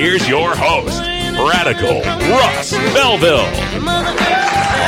here's your host, Radical Russ Belville.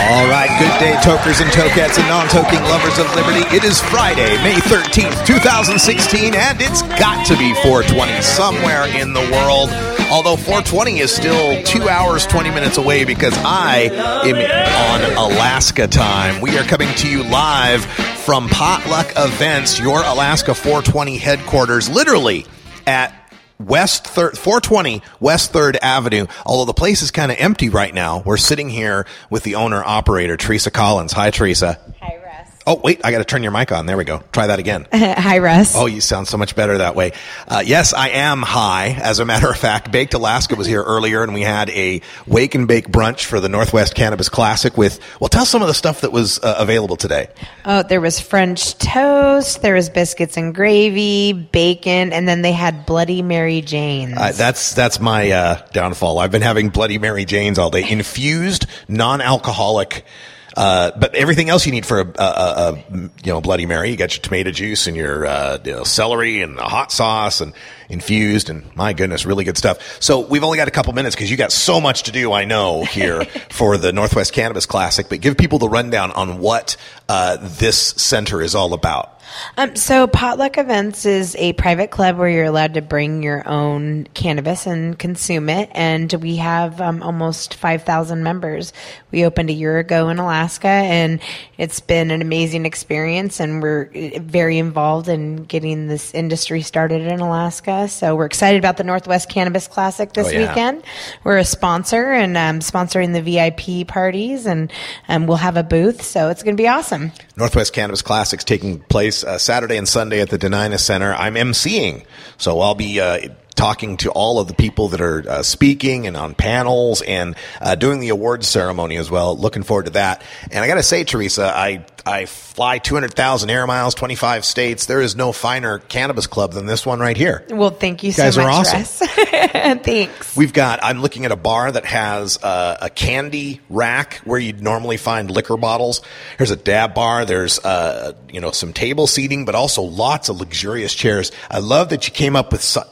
All right, good day, tokers and tokettes and non-toking lovers of liberty. It is Friday, May 13th, 2016, and it's got to be 420 somewhere in the world. Although 420 is still two hours, 20 minutes away because I am on Alaska time. We are coming to you live from Potluck Events, your Alaska 420 headquarters, literally at West Third, 420 West Third Avenue. Although the place is kind of empty right now, we're sitting here with the owner operator Teresa Collins. Hi, Teresa. Hi. Oh, wait, I got to turn your mic on. There we go. Try that again. Hi, Russ. Oh, you sound so much better that way. Uh, yes, I am high. As a matter of fact, Baked Alaska was here earlier, and we had a wake and bake brunch for the Northwest Cannabis Classic. With well, tell some of the stuff that was uh, available today. Oh, there was French toast, there was biscuits and gravy, bacon, and then they had Bloody Mary Janes. Uh, that's that's my uh, downfall. I've been having Bloody Mary Janes all day, infused, non-alcoholic. Uh, but everything else you need for a, a, a, you know Bloody Mary, you got your tomato juice and your uh, you know, celery and hot sauce and infused and my goodness, really good stuff. So we've only got a couple minutes because you got so much to do. I know here for the Northwest Cannabis Classic, but give people the rundown on what uh, this center is all about. Um, so Potluck Events is a private club where you're allowed to bring your own cannabis and consume it. And we have um, almost 5,000 members. We opened a year ago in Alaska and it's been an amazing experience. And we're uh, very involved in getting this industry started in Alaska. So we're excited about the Northwest Cannabis Classic this Oh, yeah. weekend. We're a sponsor and um, sponsoring the VIP parties and um, we'll have a booth. So it's going to be awesome. Northwest Cannabis Classics taking place uh, Saturday and Sunday at the Dena'ina Center. I'm emceeing, so I'll be uh, talking to all of the people that are uh, speaking and on panels and uh, doing the awards ceremony as well. Looking forward to that. And I got to say, Teresa, I I fly 200,000 air miles, 25 states. There is no finer cannabis club than this one right here. Well, thank you so guys are much, awesome. Thanks. We've got, I'm looking at a bar that has uh, a candy rack where you'd normally find liquor bottles. There's a dab bar. There's, uh, you know, some table seating, but also lots of luxurious chairs. I love that you came up with so-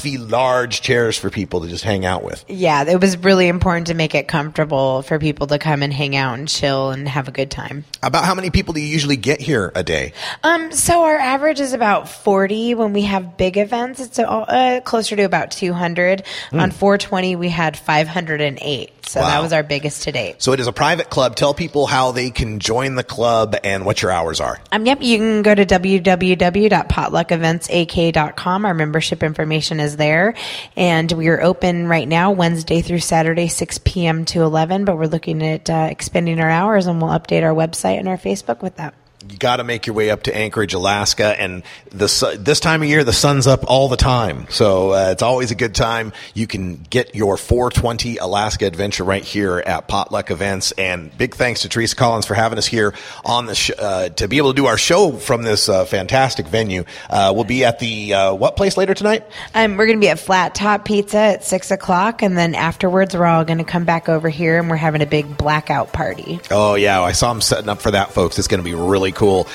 comfy, large chairs for people to just hang out with. Yeah, it was really important to make it comfortable for people to come and hang out and chill and have a good time. About how many people do you usually get here a day? Um, so our average is about 40 when we have big events. It's uh, closer to about 200. On 420, we had 508. So Wow. that was our biggest to date. So it is a private club. Tell people how they can join the club and what your hours are. Um, yep, you can go to www.potluckeventsak.com. Our membership information is there. And we are open right now, Wednesday through Saturday, 6 p.m. to 11. But we're looking at uh, expanding our hours and we'll update our website and our Facebook with that. You got to make your way up to Anchorage, Alaska, and the this time of year the sun's up all the time, so uh, it's always a good time. You can get your 420 Alaska adventure right here at Potluck Events, and big thanks to Teresa Collins for having us here on the sh- uh, to be able to do our show from this uh, fantastic venue. Uh, we'll be at the uh, what place later tonight? Um, we're going to be at Flat Top Pizza at 6 o'clock. And then afterwards, we're all going to come back over here and we're having a big blackout party. Oh yeah, I saw them setting up for that, folks. It's going to be really cool.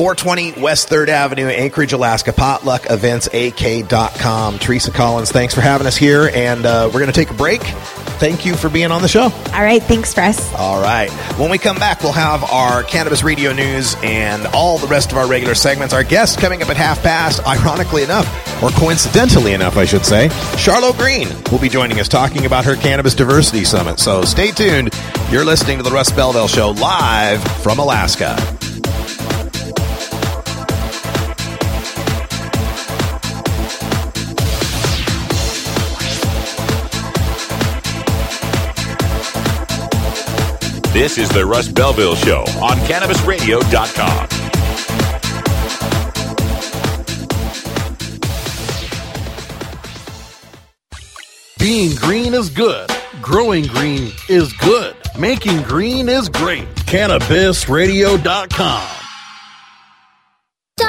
420 West 3rd Avenue, Anchorage, Alaska. PotluckEventsAK.com. Teresa Collins, thanks for having us here, and uh, we're going to take a break. Thank you for being on the show. All right. Thanks, Russ. All right. When we come back, we'll have our cannabis radio news and all the rest of our regular segments. Our guest coming up at half past, ironically enough, or coincidentally enough, I should say, Charlotte Green will be joining us talking about her Cannabis Diversity Summit. So stay tuned. You're listening to the Russ Belville Show live from Alaska. This is the Russ Belville Show on CannabisRadio.com. Being green is good. Growing green is good. Making green is great. CannabisRadio.com.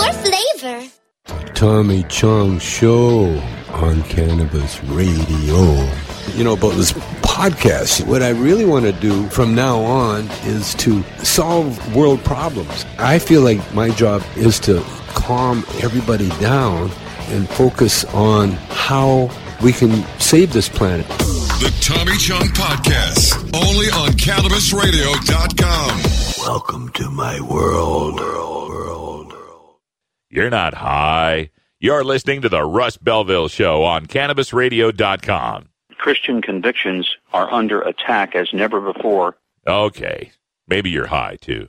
more flavor. Tommy Chong Show on Cannabis Radio. You know, about this podcast, what I really want to do from now on is to solve world problems. I feel like my job is to calm everybody down and focus on how we can save this planet. The Tommy Chong Podcast, only on CannabisRadio.com. Welcome to my world. You're not high. You're listening to the Russ Belville Show on CannabisRadio.com. Christian convictions are under attack as never before. Okay, maybe you're high too.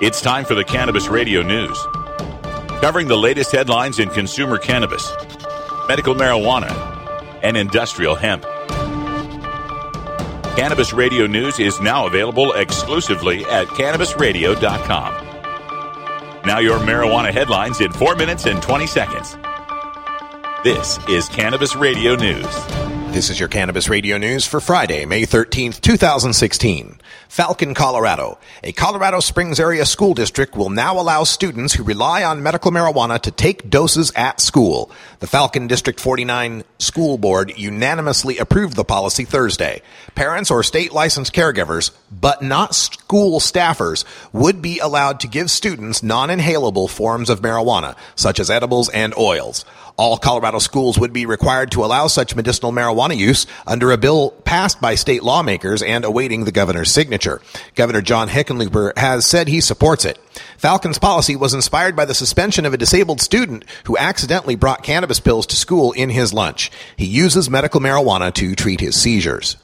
It's time for the Cannabis Radio News, covering the latest headlines in consumer cannabis, medical marijuana, and industrial hemp. Cannabis Radio News is now available exclusively at cannabisradio.com. Now, your marijuana headlines in 4 minutes and 20 seconds. This is Cannabis Radio News. This is your Cannabis Radio News for Friday, May 13th, 2016. Falcon, Colorado. A Colorado Springs area school district will now allow students who rely on medical marijuana to take doses at school. The Falcon District 49 School Board unanimously approved the policy Thursday. Parents or state licensed caregivers, but not school staffers, would be allowed to give students non-inhalable forms of marijuana, such as edibles and oils. All Colorado schools would be required to allow such medicinal marijuana use under a bill passed by state lawmakers and awaiting the governor's signature. Governor John Hickenlooper has said he supports it. Falcon's policy was inspired by the suspension of a disabled student who accidentally brought cannabis pills to school in his lunch. He uses medical marijuana to treat his seizures.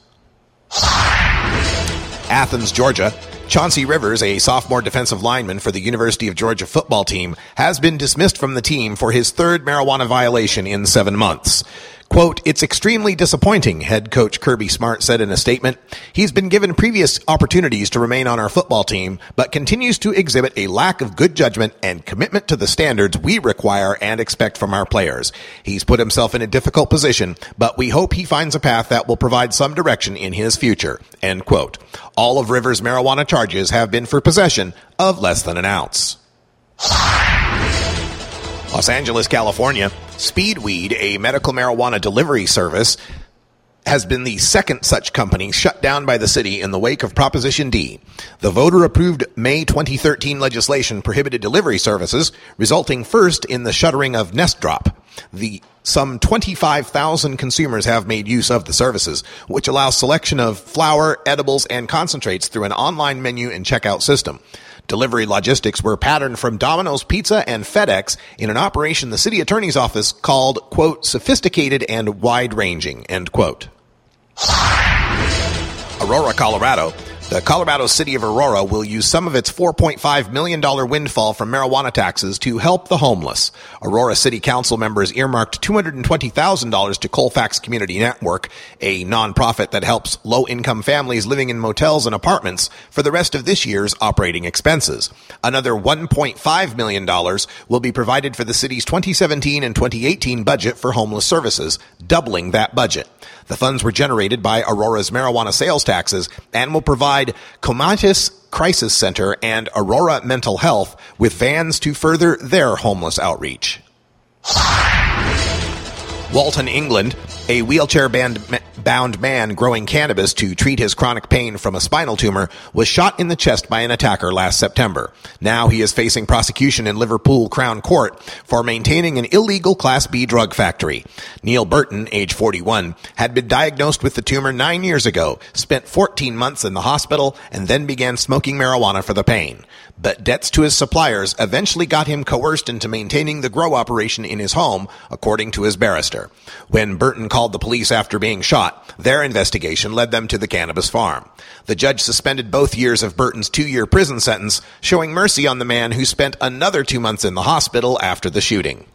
Athens, Georgia. Chauncey Rivers, a sophomore defensive lineman for the University of Georgia football team, has been dismissed from the team for his third marijuana violation in seven months. Quote, it's extremely disappointing, head coach Kirby Smart said in a statement. He's been given previous opportunities to remain on our football team, but continues to exhibit a lack of good judgment and commitment to the standards we require and expect from our players. He's put himself in a difficult position, but we hope he finds a path that will provide some direction in his future. End quote. All of Rivers' marijuana charges have been for possession of less than an ounce. Los Angeles, California, Speedweed, a medical marijuana delivery service, has been the second such company shut down by the city in the wake of Proposition D. The voter approved May 2013 legislation prohibited delivery services, resulting first in the shuttering of Nest Drop. The some 25,000 consumers have made use of the services, which allows selection of flour, edibles, and concentrates through an online menu and checkout system. Delivery logistics were patterned from Domino's Pizza and FedEx in an operation the city attorney's office called, quote, sophisticated and wide ranging, end quote. Aurora, Colorado. The Colorado city of Aurora will use some of its $4.5 million windfall from marijuana taxes to help the homeless. Aurora City Council members earmarked $220,000 to Colfax Community Network, a nonprofit that helps low income families living in motels and apartments for the rest of this year's operating expenses. Another $1.5 million will be provided for the city's 2017 and 2018 budget for homeless services, doubling that budget. The funds were generated by Aurora's marijuana sales taxes and will provide Comitis Crisis Center and Aurora Mental Health with vans to further their homeless outreach. Walton, England, a wheelchair bound man growing cannabis to treat his chronic pain from a spinal tumor was shot in the chest by an attacker last September. Now he is facing prosecution in Liverpool Crown Court for maintaining an illegal Class B drug factory. Neil Burton, age 41, had been diagnosed with the tumor nine years ago, spent 14 months in the hospital, and then began smoking marijuana for the pain but debts to his suppliers eventually got him coerced into maintaining the grow operation in his home, according to his barrister. When Burton called the police after being shot, their investigation led them to the cannabis farm. The judge suspended both years of Burton's two year prison sentence, showing mercy on the man who spent another two months in the hospital after the shooting.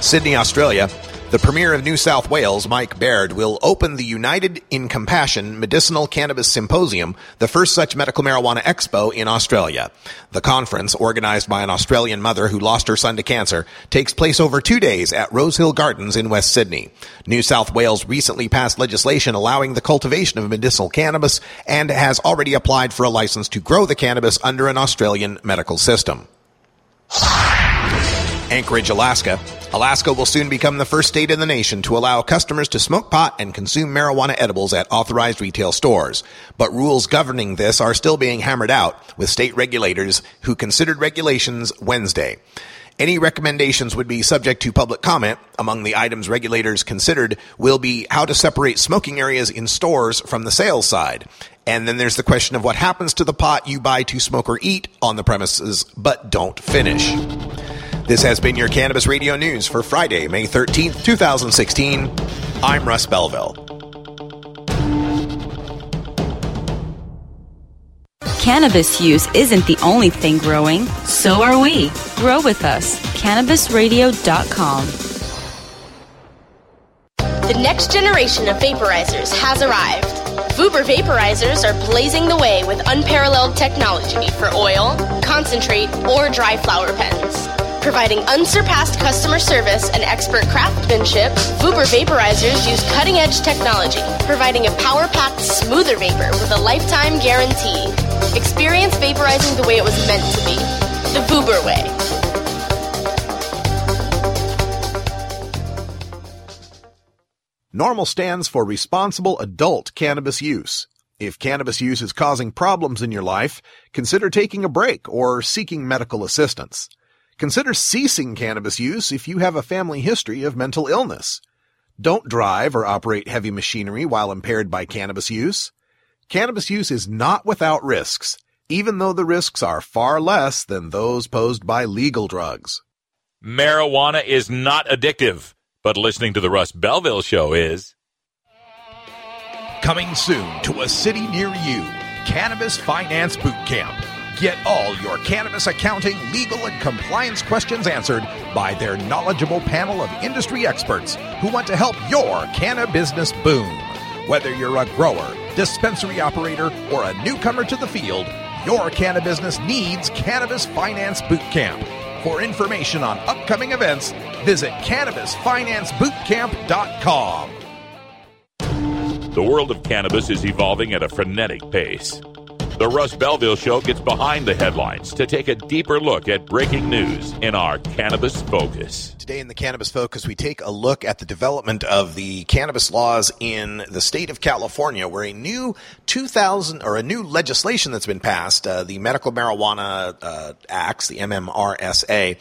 Sydney, Australia, the Premier of New South Wales, Mike Baird, will open the United in Compassion Medicinal Cannabis Symposium, the first such medical marijuana expo in Australia. The conference, organized by an Australian mother who lost her son to cancer, takes place over two days at Rosehill Gardens in West Sydney. New South Wales recently passed legislation allowing the cultivation of medicinal cannabis and has already applied for a license to grow the cannabis under an Australian medical system. Anchorage, Alaska. Alaska will soon become the first state in the nation to allow customers to smoke pot and consume marijuana edibles at authorized retail stores. But rules governing this are still being hammered out with state regulators who considered regulations Wednesday. Any recommendations would be subject to public comment. Among the items regulators considered will be how to separate smoking areas in stores from the sales side. And then there's the question of what happens to the pot you buy to smoke or eat on the premises but don't finish. This has been your Cannabis Radio News for Friday, May 13th, 2016. I'm Russ Belville. Cannabis use isn't the only thing growing, so are we. Grow with us. CannabisRadio.com. The next generation of vaporizers has arrived. Vuber vaporizers are blazing the way with unparalleled technology for oil, concentrate, or dry flower pens. Providing unsurpassed customer service and expert craftsmanship, Vuber vaporizers use cutting edge technology, providing a power packed, smoother vapor with a lifetime guarantee. Experience vaporizing the way it was meant to be the Vuber way. NORML stands for responsible adult cannabis use. If cannabis use is causing problems in your life, consider taking a break or seeking medical assistance. Consider ceasing cannabis use if you have a family history of mental illness. Don't drive or operate heavy machinery while impaired by cannabis use. Cannabis use is not without risks, even though the risks are far less than those posed by legal drugs. Marijuana is not addictive, but listening to the Russ Belville show is. Coming soon to a city near you, Cannabis Finance Boot Camp. Get all your cannabis accounting, legal, and compliance questions answered by their knowledgeable panel of industry experts who want to help your cannabis business boom. Whether you're a grower, dispensary operator, or a newcomer to the field, your cannabis business needs Cannabis Finance Boot Camp. For information on upcoming events, visit cannabisfinancebootcamp.com. The world of cannabis is evolving at a frenetic pace. The Russ Belville Show gets behind the headlines to take a deeper look at breaking news in our Cannabis Focus. Today in the Cannabis Focus, we take a look at the development of the cannabis laws in the state of California, where a new 2000 or a new legislation that's been passed, uh, the Medical Marijuana uh, Acts, the MMRSA,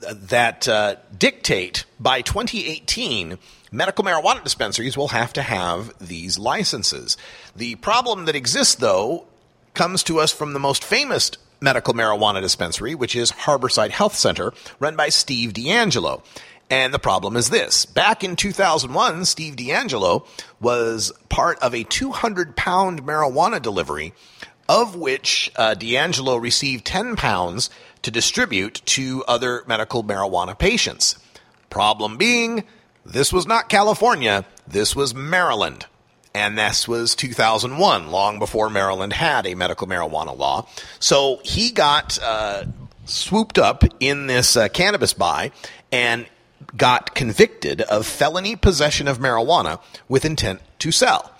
that uh, dictate by 2018 medical marijuana dispensaries will have to have these licenses. The problem that exists, though, comes to us from the most famous medical marijuana dispensary, which is Harborside Health Center, run by Steve DeAngelo. And the problem is this. Back in 2001, Steve DeAngelo was part of a 200 pound marijuana delivery, of which uh, DeAngelo received 10 pounds to distribute to other medical marijuana patients. Problem being, this was not California, this was Maryland and this was 2001, long before Maryland had a medical marijuana law. So he got uh, swooped up in this uh, cannabis buy and got convicted of felony possession of marijuana with intent to sell.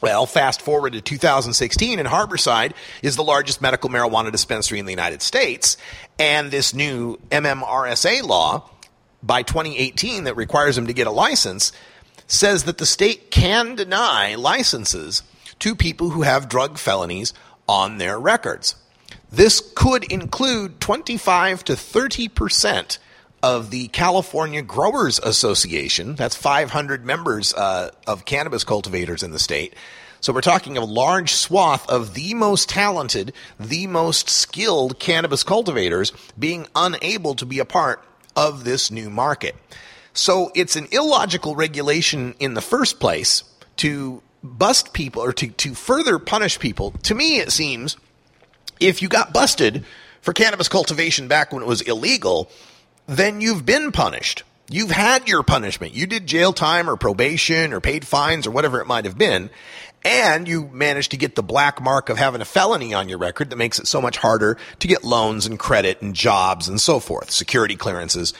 Well, fast forward to 2016, and Harborside is the largest medical marijuana dispensary in the United States. And this new MMRSA law by 2018 that requires them to get a license says that the state can deny licenses to people who have drug felonies on their records. This could include 25 to 30 percent of the California Growers Association. That's 500 members uh, of cannabis cultivators in the state. So we're talking a large swath of the most talented, the most skilled cannabis cultivators being unable to be a part of this new market. So it's an illogical regulation in the first place to bust people or to, to further punish people. To me, it seems if you got busted for cannabis cultivation back when it was illegal, then you've been punished. You've had your punishment. You did jail time or probation or paid fines or whatever it might have been. And you managed to get the black mark of having a felony on your record that makes it so much harder to get loans and credit and jobs and so forth, security clearances.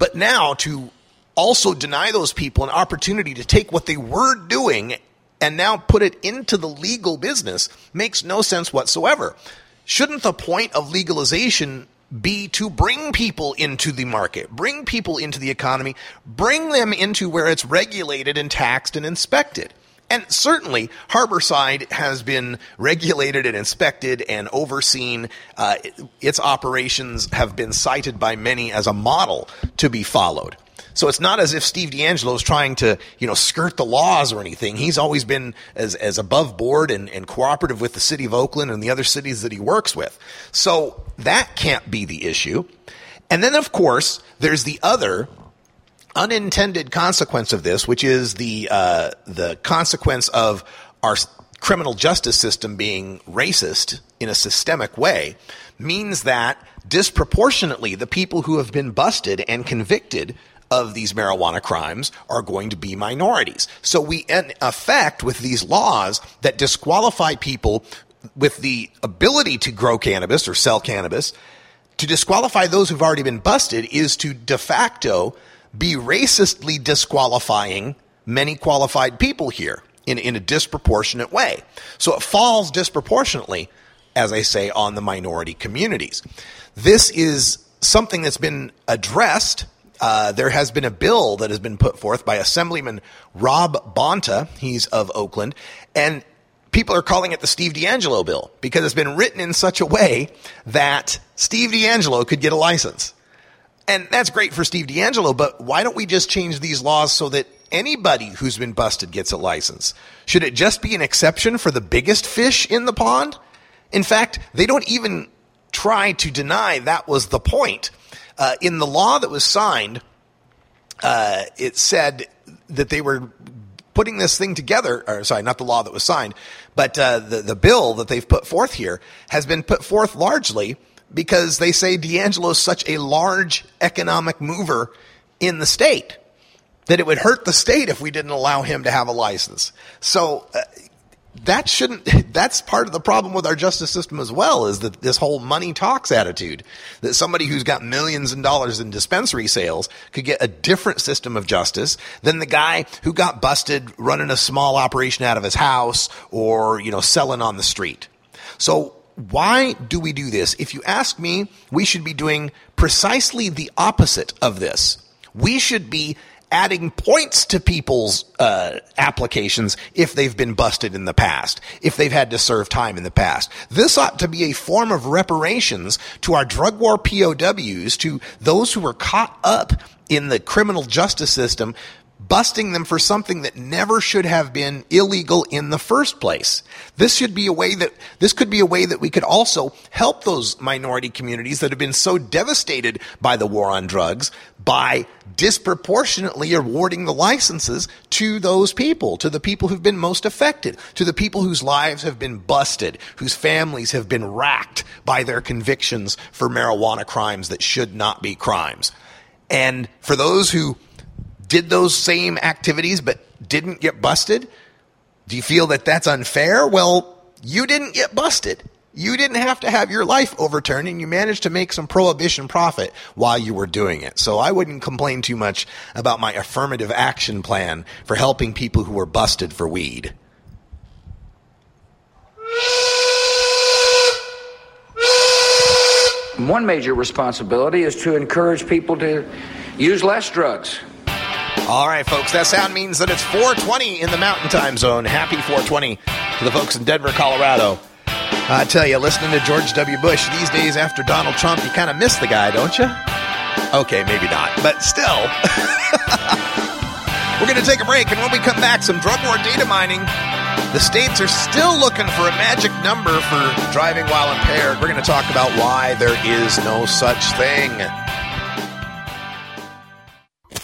But now to also deny those people an opportunity to take what they were doing and now put it into the legal business makes no sense whatsoever. Shouldn't the point of legalization be to bring people into the market, bring people into the economy, bring them into where it's regulated and taxed and inspected. And certainly, Harborside has been regulated and inspected and overseen. Uh, its operations have been cited by many as a model to be followed. So it's not as if Steve DeAngelo is trying to, you know, skirt the laws or anything. He's always been as, as above board and, and cooperative with the city of Oakland and the other cities that he works with. So that can't be the issue. And then, of course, there's the other unintended consequence of this, which is the uh, the consequence of our criminal justice system being racist in a systemic way, means that disproportionately the people who have been busted and convicted of these marijuana crimes are going to be minorities. So we, in effect, with these laws that disqualify people with the ability to grow cannabis or sell cannabis, to disqualify those who've already been busted is to de facto be racistly disqualifying many qualified people here in, in a disproportionate way. So it falls disproportionately, as I say, on the minority communities. This is something that's been addressed uh, there has been a bill that has been put forth by Assemblyman Rob Bonta. He's of Oakland. And people are calling it the Steve DeAngelo bill because it's been written in such a way that Steve DeAngelo could get a license. And that's great for Steve DeAngelo, but why don't we just change these laws so that anybody who's been busted gets a license? Should it just be an exception for the biggest fish in the pond? In fact, they don't even try to deny that was the point. Uh, in the law that was signed, uh, it said that they were putting this thing together, or sorry, not the law that was signed, but uh, the, the bill that they've put forth here has been put forth largely because they say DeAngelo is such a large economic mover in the state that it would hurt the state if we didn't allow him to have a license. So uh, that shouldn't that's part of the problem with our justice system as well is that this whole money talks attitude that somebody who's got millions of dollars in dispensary sales could get a different system of justice than the guy who got busted running a small operation out of his house or you know selling on the street so why do we do this if you ask me we should be doing precisely the opposite of this we should be adding points to people's uh, applications if they've been busted in the past, if they've had to serve time in the past. This ought to be a form of reparations to our drug war POWs, to those who were caught up in the criminal justice system busting them for something that never should have been illegal in the first place. This should be a way that, this could be a way that we could also help those minority communities that have been so devastated by the war on drugs by disproportionately awarding the licenses to those people, to the people who've been most affected, to the people whose lives have been busted, whose families have been racked by their convictions for marijuana crimes that should not be crimes. And for those who did those same activities but didn't get busted? Do you feel that that's unfair? Well, you didn't get busted. You didn't have to have your life overturned and you managed to make some prohibition profit while you were doing it. So I wouldn't complain too much about my affirmative action plan for helping people who were busted for weed. One major responsibility is to encourage people to use less drugs. All right, folks, that sound means that it's 420 in the Mountain Time Zone. Happy 420 to the folks in Denver, Colorado. I tell you, listening to George W. Bush these days after Donald Trump, you kind of miss the guy, don't you? Okay, maybe not, but still. We're going to take a break, and when we come back, some drug war data mining. The states are still looking for a magic number for driving while impaired. We're going to talk about why there is no such thing.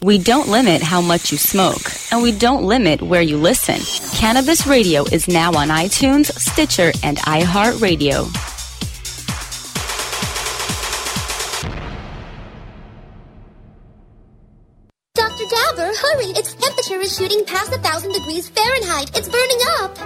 We don't limit how much you smoke, and we don't limit where you listen. Cannabis Radio is now on iTunes, Stitcher, and iHeartRadio. Dr. Dabber, hurry! Its temperature is shooting past a thousand degrees Fahrenheit. It's.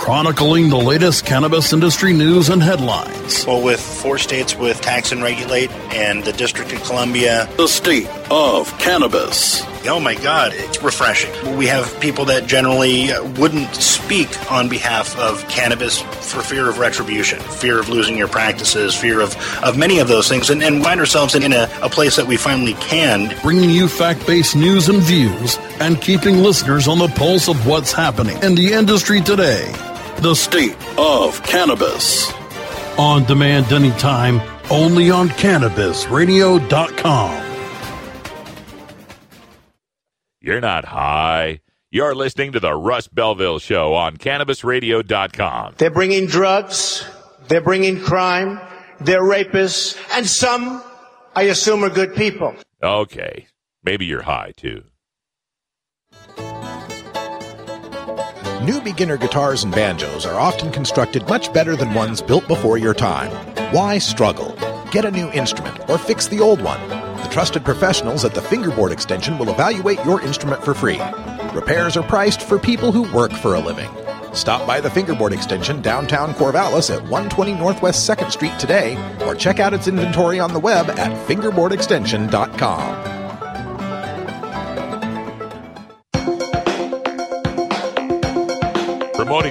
Chronicling the latest cannabis industry news and headlines. Well, with four states with tax and regulate and the District of Columbia. The state of cannabis. Oh my God, it's refreshing. We have people that generally wouldn't speak on behalf of cannabis for fear of retribution, fear of losing your practices, fear of, of many of those things, and, and find ourselves in, in a, a place that we finally can. Bringing you fact based news and views and keeping listeners on the pulse of what's happening in the industry today. The state of cannabis. On demand anytime, only on CannabisRadio.com. You're not high. You're listening to the Russ Belville Show on CannabisRadio.com. They're bringing drugs. They're bringing crime. They're rapists. And some, I assume, are good people. Okay. Maybe you're high too. New beginner guitars and banjos are often constructed much better than ones built before your time. Why struggle? Get a new instrument or fix the old one. The trusted professionals at the Fingerboard Extension will evaluate your instrument for free. Repairs are priced for people who work for a living. Stop by the Fingerboard Extension downtown Corvallis at 120 Northwest 2nd Street today or check out its inventory on the web at fingerboardextension.com.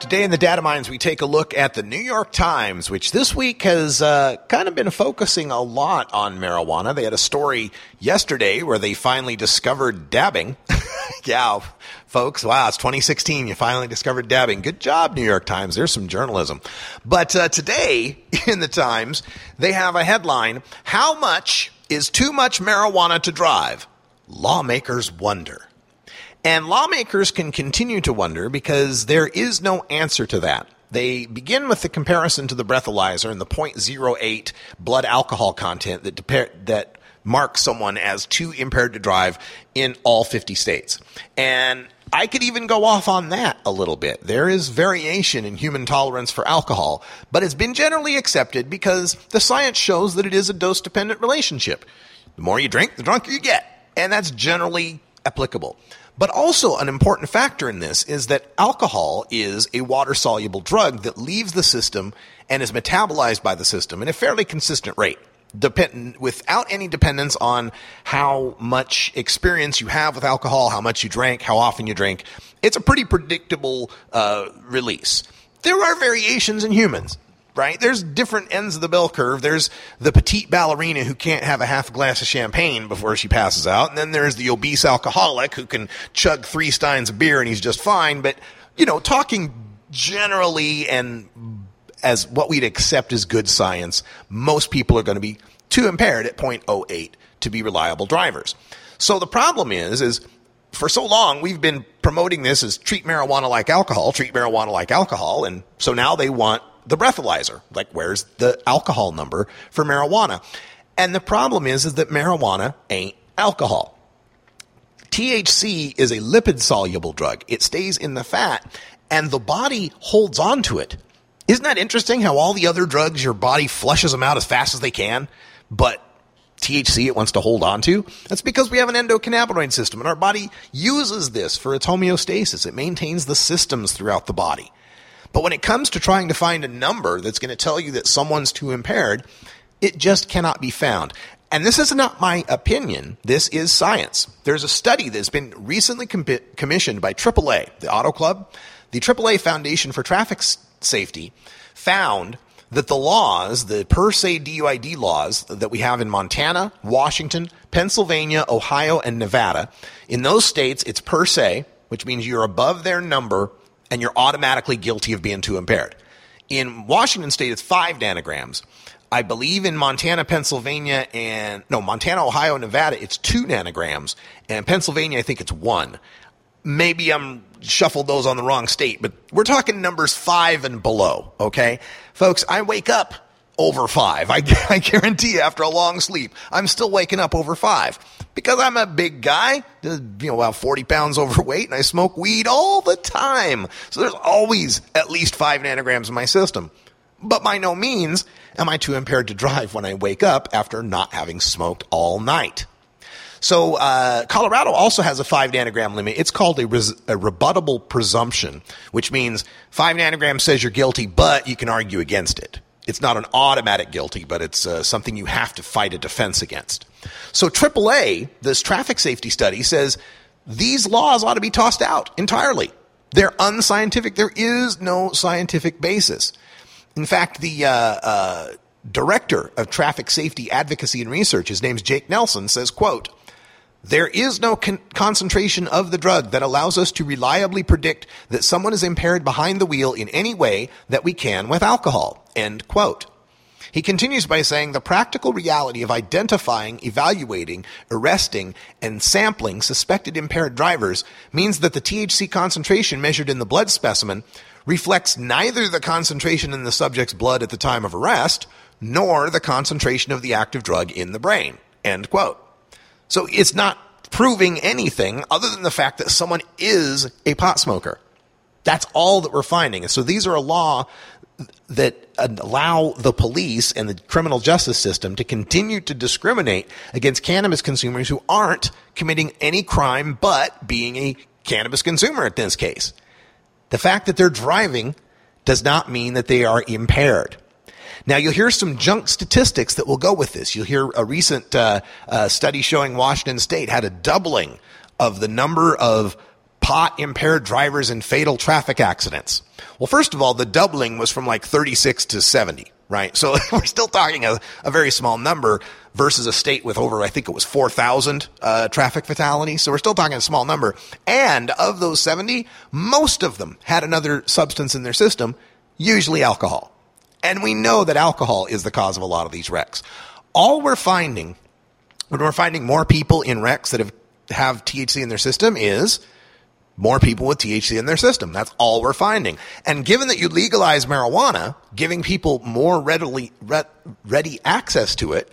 Today in the data mines, we take a look at the New York Times, which this week has uh, kind of been focusing a lot on marijuana. They had a story yesterday where they finally discovered dabbing. yeah, folks, wow, it's 2016. You finally discovered dabbing. Good job, New York Times. There's some journalism. But uh, today in the Times, they have a headline How much is too much marijuana to drive? Lawmakers wonder. And lawmakers can continue to wonder because there is no answer to that. They begin with the comparison to the breathalyzer and the 0.08 blood alcohol content that, that marks someone as too impaired to drive in all 50 states. And I could even go off on that a little bit. There is variation in human tolerance for alcohol, but it's been generally accepted because the science shows that it is a dose dependent relationship. The more you drink, the drunker you get. And that's generally applicable. But also, an important factor in this is that alcohol is a water soluble drug that leaves the system and is metabolized by the system in a fairly consistent rate. Depend- without any dependence on how much experience you have with alcohol, how much you drank, how often you drink, it's a pretty predictable uh, release. There are variations in humans right? There's different ends of the bell curve. There's the petite ballerina who can't have a half glass of champagne before she passes out. And then there's the obese alcoholic who can chug three steins of beer and he's just fine. But, you know, talking generally and as what we'd accept as good science, most people are going to be too impaired at 0.08 to be reliable drivers. So the problem is, is for so long, we've been promoting this as treat marijuana like alcohol, treat marijuana like alcohol. And so now they want the breathalyzer. Like, where's the alcohol number for marijuana? And the problem is, is that marijuana ain't alcohol. THC is a lipid soluble drug. It stays in the fat and the body holds on to it. Isn't that interesting how all the other drugs, your body flushes them out as fast as they can, but THC it wants to hold on to? That's because we have an endocannabinoid system and our body uses this for its homeostasis. It maintains the systems throughout the body. But when it comes to trying to find a number that's going to tell you that someone's too impaired, it just cannot be found. And this is not my opinion. This is science. There's a study that's been recently com- commissioned by AAA, the Auto Club. The AAA Foundation for Traffic Safety found that the laws, the per se DUID laws that we have in Montana, Washington, Pennsylvania, Ohio, and Nevada, in those states, it's per se, which means you're above their number and you're automatically guilty of being too impaired. In Washington state, it's five nanograms. I believe in Montana, Pennsylvania, and no, Montana, Ohio, Nevada, it's two nanograms. And Pennsylvania, I think it's one. Maybe I'm shuffled those on the wrong state, but we're talking numbers five and below. Okay. Folks, I wake up over five. I, I guarantee after a long sleep, I'm still waking up over five because I'm a big guy, you know, about 40 pounds overweight and I smoke weed all the time. So there's always at least five nanograms in my system. But by no means am I too impaired to drive when I wake up after not having smoked all night. So uh, Colorado also has a five nanogram limit. It's called a, res- a, rebuttable presumption, which means five nanograms says you're guilty, but you can argue against it. It's not an automatic guilty, but it's uh, something you have to fight a defense against. So AAA, this traffic safety study, says these laws ought to be tossed out entirely. They're unscientific. There is no scientific basis. In fact, the uh, uh, director of traffic safety advocacy and research, his name's Jake Nelson, says, quote, there is no con- concentration of the drug that allows us to reliably predict that someone is impaired behind the wheel in any way that we can with alcohol. End quote. He continues by saying the practical reality of identifying, evaluating, arresting, and sampling suspected impaired drivers means that the THC concentration measured in the blood specimen reflects neither the concentration in the subject's blood at the time of arrest nor the concentration of the active drug in the brain. End quote. So it's not proving anything other than the fact that someone is a pot smoker. That's all that we're finding. And so these are a law that allow the police and the criminal justice system to continue to discriminate against cannabis consumers who aren't committing any crime but being a cannabis consumer in this case. The fact that they're driving does not mean that they are impaired. Now, you'll hear some junk statistics that will go with this. You'll hear a recent uh, uh, study showing Washington State had a doubling of the number of pot impaired drivers in fatal traffic accidents. Well, first of all, the doubling was from like 36 to 70, right? So we're still talking a, a very small number versus a state with over, I think it was 4,000 uh, traffic fatalities. So we're still talking a small number. And of those 70, most of them had another substance in their system, usually alcohol. And we know that alcohol is the cause of a lot of these wrecks. All we're finding when we're finding more people in wrecks that have, have THC in their system is more people with THC in their system. That's all we're finding. And given that you legalize marijuana, giving people more readily re- ready access to it,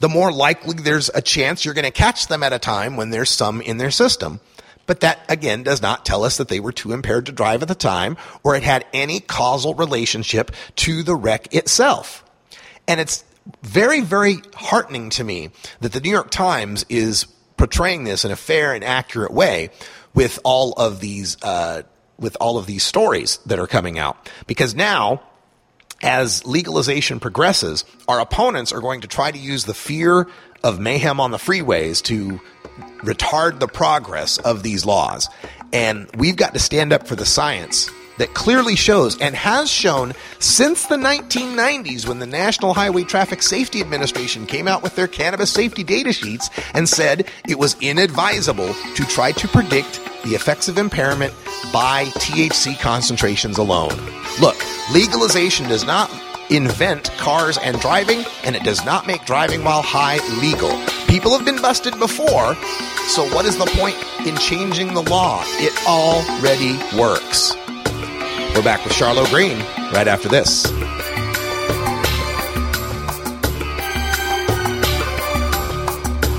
the more likely there's a chance you're going to catch them at a time when there's some in their system. But that again does not tell us that they were too impaired to drive at the time or it had any causal relationship to the wreck itself. And it's very, very heartening to me that the New York Times is portraying this in a fair and accurate way with all of these, uh, with all of these stories that are coming out. Because now, as legalization progresses, our opponents are going to try to use the fear of mayhem on the freeways to retard the progress of these laws. And we've got to stand up for the science that clearly shows and has shown since the 1990s when the National Highway Traffic Safety Administration came out with their cannabis safety data sheets and said it was inadvisable to try to predict the effects of impairment by THC concentrations alone. Look, legalization does not invent cars and driving, and it does not make driving while high legal. People have been busted before, so what is the point in changing the law? It already works. We're back with Charlotte Green right after this.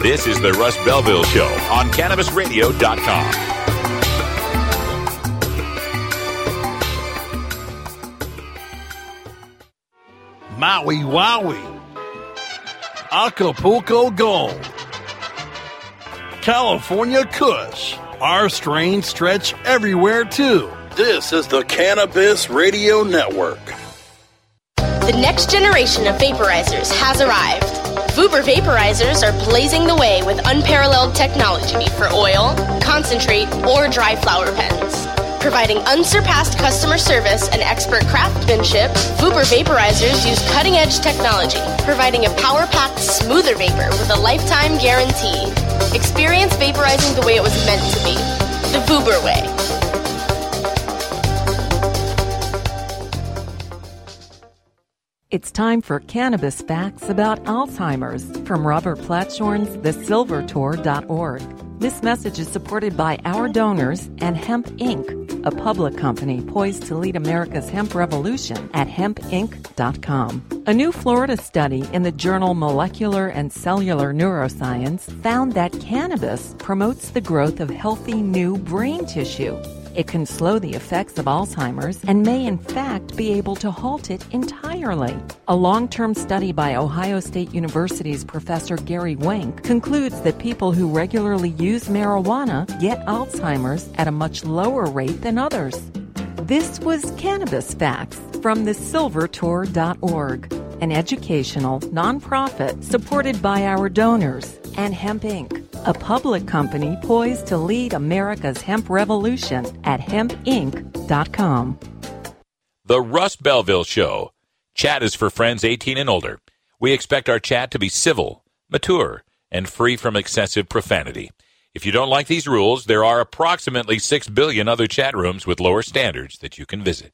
This is the Russ Belville Show on CannabisRadio.com. Maui Wowie. Acapulco Gold. California Kush. Our strains stretch everywhere too. This is the Cannabis Radio Network. The next generation of vaporizers has arrived. Vuber vaporizers are blazing the way with unparalleled technology for oil, concentrate, or dry flower pens. Providing unsurpassed customer service and expert craftsmanship, Vuber vaporizers use cutting edge technology, providing a power packed, smoother vapor with a lifetime guarantee. Experience vaporizing the way it was meant to be the Vuber way. It's time for cannabis facts about Alzheimer's from Robert Platshorn's thesilvertour.org. This message is supported by our donors and Hemp Inc., a public company poised to lead America's hemp revolution at hempinc.com. A new Florida study in the journal Molecular and Cellular Neuroscience found that cannabis promotes the growth of healthy new brain tissue. It can slow the effects of Alzheimer's and may, in fact, be able to halt it entirely. A long term study by Ohio State University's Professor Gary Wenk concludes that people who regularly use marijuana get Alzheimer's at a much lower rate than others. This was Cannabis Facts from the silvertour.org, an educational nonprofit supported by our donors and Hemp Inc., a public company poised to lead America's hemp revolution at hempinc.com. The Russ Belville Show. Chat is for friends 18 and older. We expect our chat to be civil, mature, and free from excessive profanity. If you don't like these rules, there are approximately 6 billion other chat rooms with lower standards that you can visit.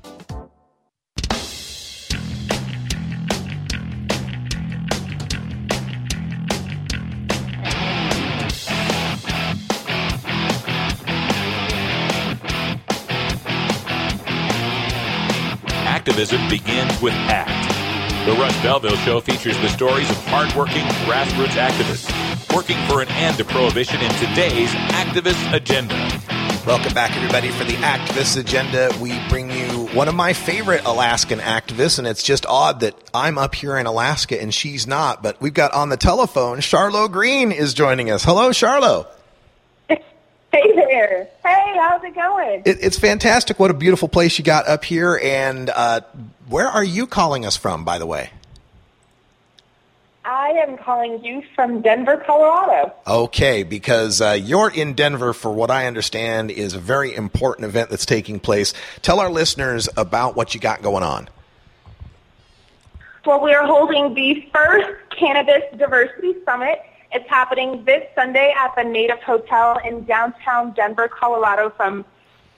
Activism begins with ACT. The Russ Belville Show features the stories of hardworking grassroots activists working for an end to prohibition in today's activist agenda. Welcome back, everybody, for the Activist Agenda. We bring you one of my favorite Alaskan activists, and it's just odd that I'm up here in Alaska and she's not. But we've got on the telephone, Charlo Greene is joining us. Hello, Charlo. Hey there. Hey, how's it going? It, it's fantastic. What a beautiful place you got up here. And uh, where are you calling us from, by the way? I am calling you from Denver, Colorado. Okay, because uh, you're in Denver for what I understand is a very important event that's taking place. Tell our listeners about what you got going on. Well, we are holding the first Cannabis Diversity Summit. It's happening this Sunday at the Native Hotel in downtown Denver, Colorado from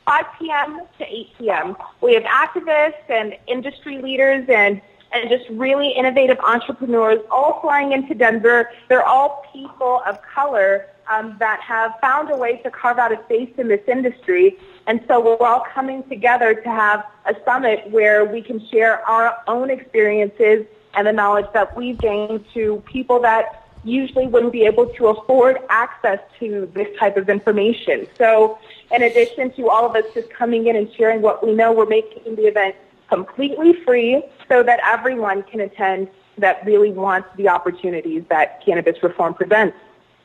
5 p.m. to 8 p.m. We have activists and industry leaders and and just really innovative entrepreneurs all flying into Denver. They're all people of color um, that have found a way to carve out a space in this industry. And so we're all coming together to have a summit where we can share our own experiences and the knowledge that we've gained to people that usually wouldn't be able to afford access to this type of information. So in addition to all of us just coming in and sharing what we know, we're making the event completely free so that everyone can attend that really wants the opportunities that cannabis reform presents.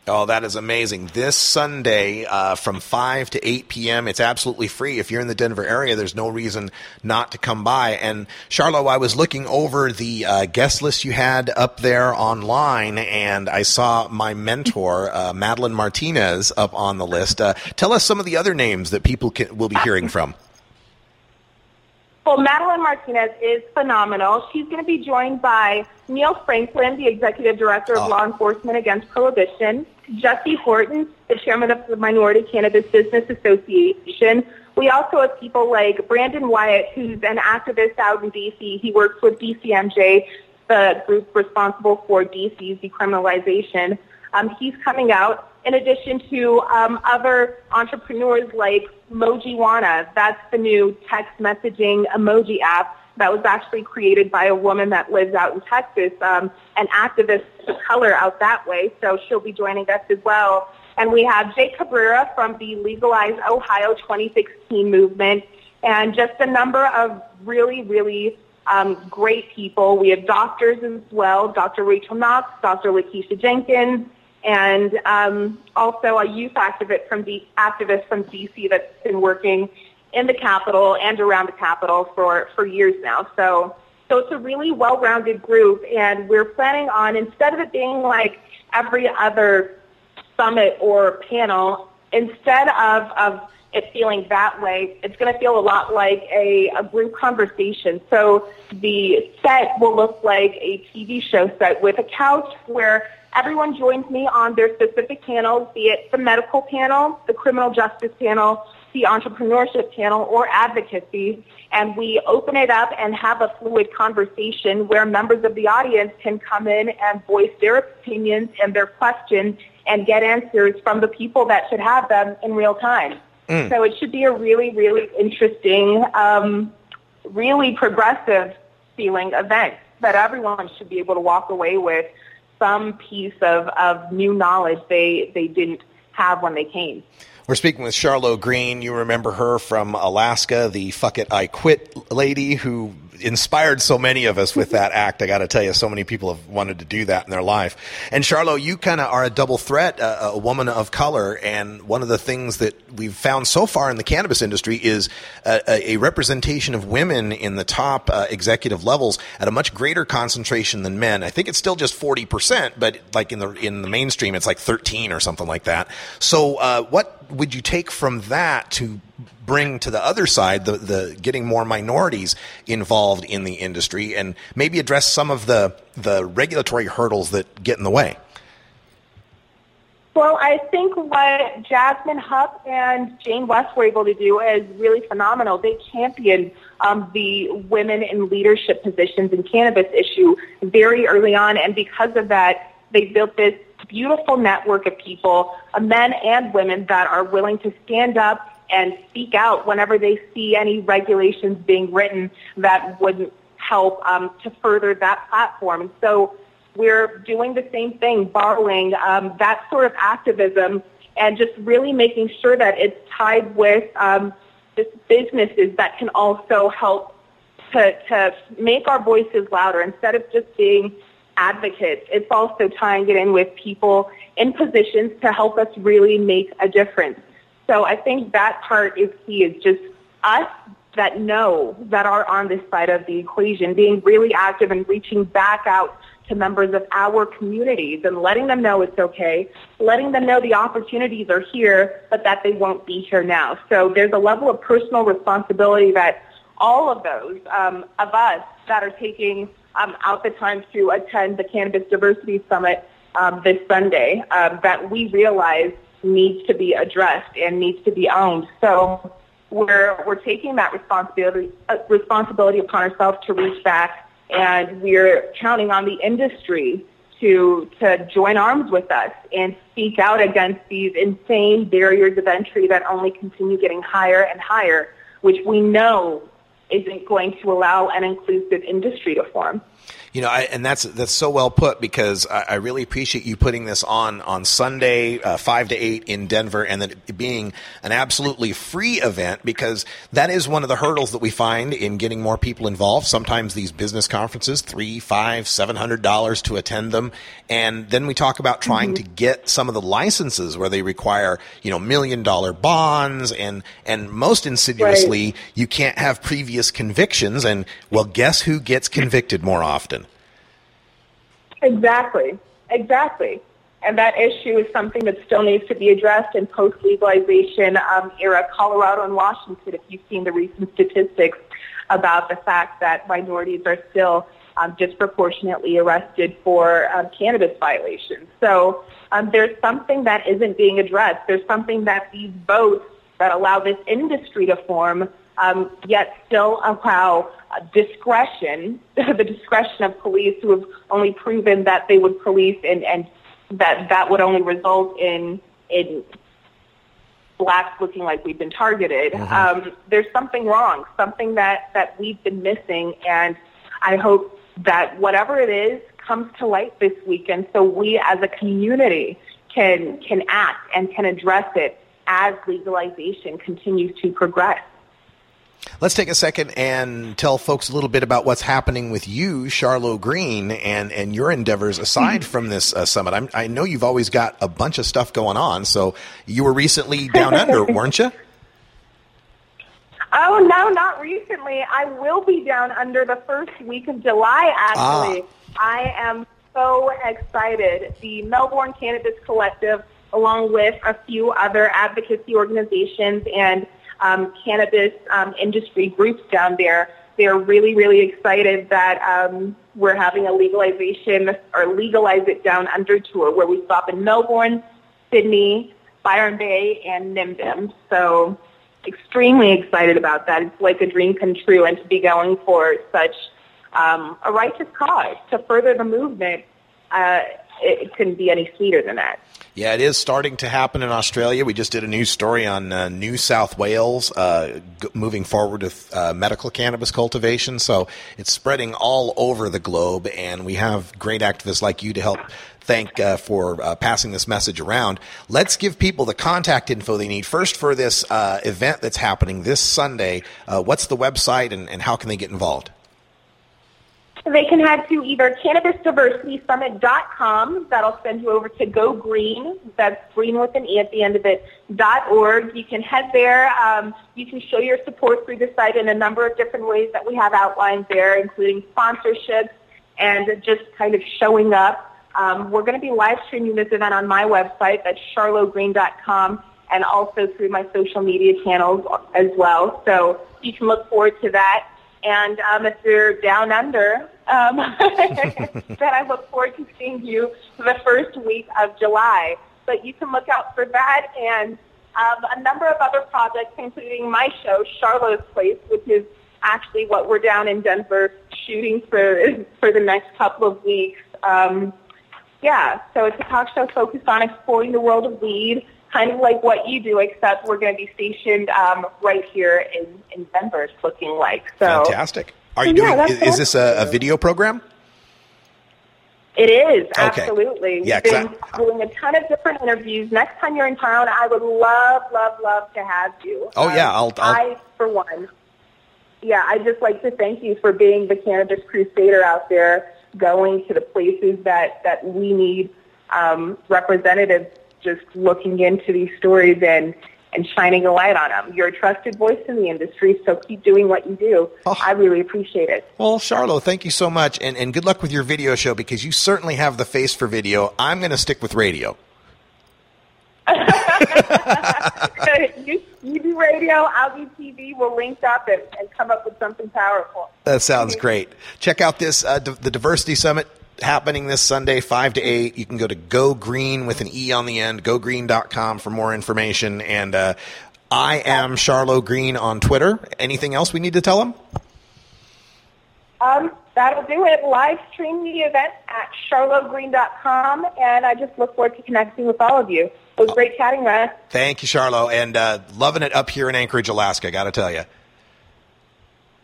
Oh, that is amazing. This Sunday uh, from 5 to 8 p.m., it's absolutely free. If you're in the Denver area, there's no reason not to come by. And Charlo, I was looking over the uh, guest list you had up there online, and I saw my mentor, uh, Madeline Martinez, up on the list. Uh, tell us some of the other names that people can, will be hearing from. Well, Madeline Martinez is phenomenal. She's going to be joined by Neil Franklin, the Executive Director of Oh. Law Enforcement Against Prohibition, Jesse Horton, the Chairman of the Minority Cannabis Business Association. We also have people like Brandon Wyatt, who's an activist out in D.C. He works with DCMJ, the group responsible for D.C.'s decriminalization. Um, he's coming out in addition to um, other entrepreneurs like Mojiwana. That's the new text messaging emoji app that was actually created by a woman that lives out in Texas, um, an activist of color out that way. So she'll be joining us as well. And we have Jay Cabrera from the Legalize Ohio 2016 movement and just a number of really, really um, great people. We have doctors as well, Dr. Rachel Knox, Dr. Lakeisha Jenkins, and um, also a youth activist from D- activist from DC that's been working in the Capitol and around the Capitol for, for years now. So, so it's a really well-rounded group, and we're planning on instead of it being like every other summit or panel, instead of, of it feeling that way, it's going to feel a lot like a, a group conversation. So the set will look like a TV show set with a couch where everyone joins me on their specific panels, be it the medical panel, the criminal justice panel, the entrepreneurship panel, or advocacy. And we open it up and have a fluid conversation where members of the audience can come in and voice their opinions and their questions and get answers from the people that should have them in real time. Mm. So it should be a really, really interesting, um, really progressive feeling event that everyone should be able to walk away with some piece of, of new knowledge they, they didn't have when they came. We're speaking with Charlo Greene. You remember her from Alaska, the fuck it, I quit lady who inspired so many of us with that act. I got to tell you, so many people have wanted to do that in their life. And Charlo, you kind of are a double threat, uh, a woman of color. And one of the things that we've found so far in the cannabis industry is a, a representation of women in the top uh, executive levels at a much greater concentration than men. I think it's still just 40%, but like in the, in the mainstream, it's like 13 or something like that. So, uh, what would you take from that to bring to the other side, the, the getting more minorities involved in the industry and maybe address some of the, the regulatory hurdles that get in the way? Well, I think what Jazmin Hupp and Jane West were able to do is really phenomenal. They championed um, the women in leadership positions in cannabis issue very early on, and because of that, they built this beautiful network of people, uh, men and women, that are willing to stand up and speak out whenever they see any regulations being written that wouldn't help um, to further that platform. And so we're doing the same thing, borrowing um, that sort of activism and just really making sure that it's tied with um, just businesses that can also help to, to make our voices louder instead of just being advocates. It's also tying it in with people in positions to help us really make a difference. So I think that part is key is just us that know that are on this side of the equation being really active and reaching back out to members of our communities and letting them know it's okay, letting them know the opportunities are here, but that they won't be here now. So there's a level of personal responsibility that all of those um, of us that are taking um, out the time to attend the Cannabis Diversity Summit um, this Sunday um, that we realize needs to be addressed and needs to be owned. So we're we're taking that responsibility uh, responsibility upon ourselves to reach back, and we're counting on the industry to to join arms with us and speak out against these insane barriers of entry that only continue getting higher and higher, which we know isn't going to allow an inclusive industry to form. You know, I, and that's that's so well put because I, I really appreciate you putting this on on Sunday, uh, five to eight in Denver, and then it being an absolutely free event because that is one of the hurdles that we find in getting more people involved. Sometimes these business conferences, three, five, seven hundred dollars to attend them, and then we talk about trying Mm-hmm. to get some of the licenses where they require you know million dollar bonds and and most insidiously you can't have previous convictions and well guess who gets convicted more often Exactly, exactly. And that issue is something that still needs to be addressed in post-legalization um, era Colorado and Washington. If you've seen the recent statistics about the fact that minorities are still um, disproportionately arrested for um, cannabis violations. So um, there's something that isn't being addressed. There's something that these votes that allow this industry to form um, yet still allow uh, discretion, the discretion of police who have only proven that they would police and, and that that would only result in in blacks looking like we've been targeted. Um, there's something wrong, something that, that we've been missing, and I hope that whatever it is comes to light this weekend so we as a community can can act and can address it as legalization continues to progress. Let's take a second and tell folks a little bit about what's happening with you, Charlo Greene, and, and your endeavors aside from this uh, summit. I'm, I know you've always got a bunch of stuff going on. So you were recently down under, weren't you? Oh no, not recently. I will be down under the first week of July. Actually, I am so excited. The Melbourne Cannabis Collective, along with a few other advocacy organizations and um, cannabis um, industry groups down there, they're really, really excited that um, we're having a legalization or legalize it down under tour where we stop in Melbourne, Sydney, Byron Bay, and Nimbin. So extremely excited about that. It's like a dream come true, and to be going for such um, a righteous cause to further the movement, uh, it, couldn't be any sweeter than that. Yeah, it is starting to happen in Australia. We just did a news story on uh, New South Wales uh, g- moving forward with uh, medical cannabis cultivation. So it's spreading all over the globe, and we have great activists like you to help thank uh, for uh, passing this message around. Let's give people the contact info they need. First, for this uh, event that's happening this Sunday, uh, what's the website and, and how can they get involved? They can head to either cannabisdiversitysummit.com. That'll send you over to Go Greene. That's green with an E at the end of it. Dot org. You can head there. Um, you can show your support through the site in a number of different ways that we have outlined there, including sponsorships and just kind of showing up. Um, we're going to be live streaming this event on my website. That's charlogreene.com and also through my social media channels as well. So you can look forward to that. And um, if you're down under, um, then I look forward to seeing you the first week of July. But you can look out for that and um, a number of other projects, including my show, Charlotte's Place, which is actually what we're down in Denver shooting for for the next couple of weeks. Um, yeah, so it's a talk show focused on exploring the world of weed, kind of like what you do, except we're going to be stationed um, right here in, in Denver, it's looking like. So Fantastic. Are you doing? Is, is this a, a video program? It is, Okay. absolutely. Yeah, We've been doing a ton of different interviews. Next time you're in town, I would love, love, love to have you. Oh, yeah, I'll- I'll- I, for one, yeah, I'd just like to thank you for being the cannabis crusader out there, going to the places that, that we need um, representatives just looking into these stories and, and shining a light on them. You're a trusted voice in the industry, so keep doing what you do. Oh. I really appreciate it. Well, Charlo, thank you so much, and, and good luck with your video show because you certainly have the face for video. I'm going to stick with radio. you, you do radio, I'll do TV. We'll link up and, and come up with something powerful. That sounds great. Check out this uh, d- the Diversity Summit happening this Sunday, 5 to 8. You can go to Go Greene with an E on the end, gogreen.com for more information. And uh, I am Charlo Greene on Twitter. Anything else we need to tell them? Um, that'll do it. Live stream the event at charlogreene.com, and I just look forward to connecting with all of you. It was great chatting, Russ. Thank you, Charlo, and uh, loving it up here in Anchorage, Alaska, got to tell you.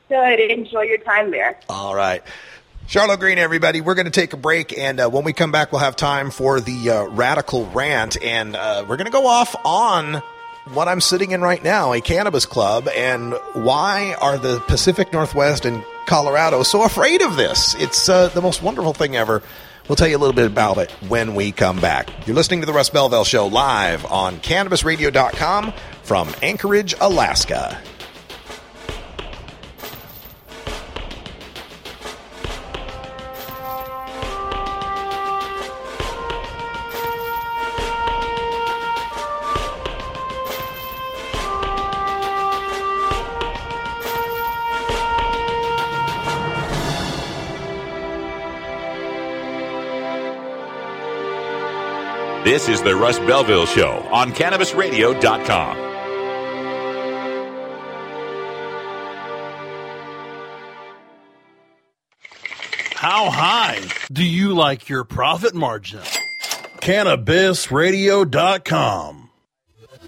Good. Enjoy your time there. All right. Charlo Greene, everybody. We're going to take a break, and uh, when we come back, we'll have time for the uh, radical rant, and uh, we're going to go off on what I'm sitting in right now, a cannabis club, and why are the Pacific Northwest and Colorado so afraid of this? It's uh, the most wonderful thing ever. We'll tell you a little bit about it when we come back. You're listening to the Russ Belville Show live on CannabisRadio.com from Anchorage, Alaska. This is the Russ Belville Show on CannabisRadio.com. How high do you like your profit margin? CannabisRadio.com.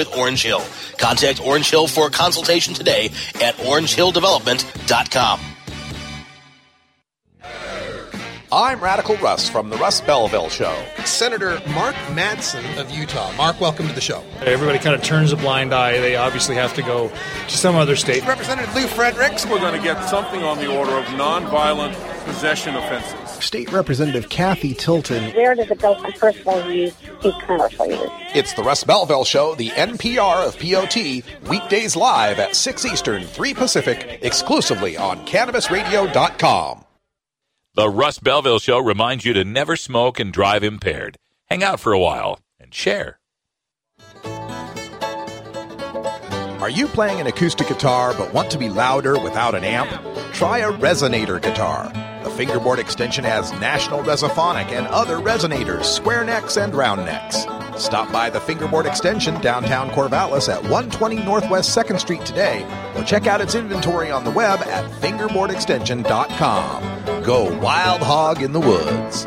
with Orange Hill. Contact Orange Hill for a consultation today at orangehilldevelopment.com. I'm Radical Russ from the Russ Belville Show. Senator Mark Madsen of Utah. Mark, welcome to the show. Everybody kind of turns a blind eye. They obviously have to go to some other state. Representative Lou Fredericks. We're going to get something on the order of nonviolent possession offenses. State Representative Cathy Tilton. Where does it go from personal use to commercial use? It's the Russ Belville Show, the NPR of POT, weekdays live at 6 Eastern, 3 Pacific, exclusively on CannabisRadio.com. The Russ Belville Show reminds you to never smoke and drive impaired. Hang out for a while and share. Are you playing an acoustic guitar but want to be louder without an amp? Try a resonator guitar. Fingerboard extension has National Resophonic and other resonators, square necks and round necks. Stop by the fingerboard extension downtown Corvallis at 120 Northwest 2nd Street today or check out its inventory on the web at fingerboardextension.com. Go wild hog in the woods.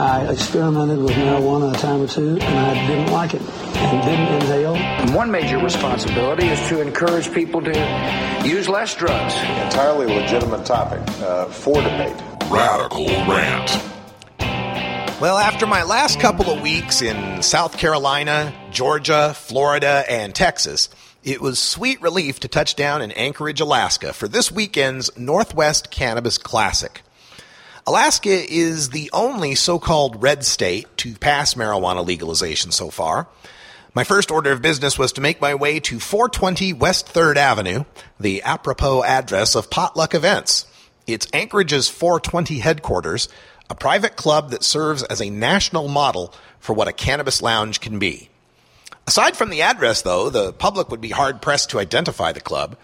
I experimented with marijuana a time or two, and I didn't like it and didn't inhale. One major responsibility is to encourage people to use less drugs. Entirely legitimate topic uh, for debate. Radical rant. Well, after my last couple of weeks in South Carolina, Georgia, Florida, and Texas, it was sweet relief to touch down in Anchorage, Alaska for this weekend's Northwest Cannabis Classic. Alaska is the only so called red state to pass marijuana legalization so far. My first order of business was to make my way to 420 West 3rd Avenue, the apropos address of Potluck Events. It's Anchorage's 420 headquarters, a private club that serves as a national model for what a cannabis lounge can be. Aside from the address, though, the public would be hard pressed to identify the club.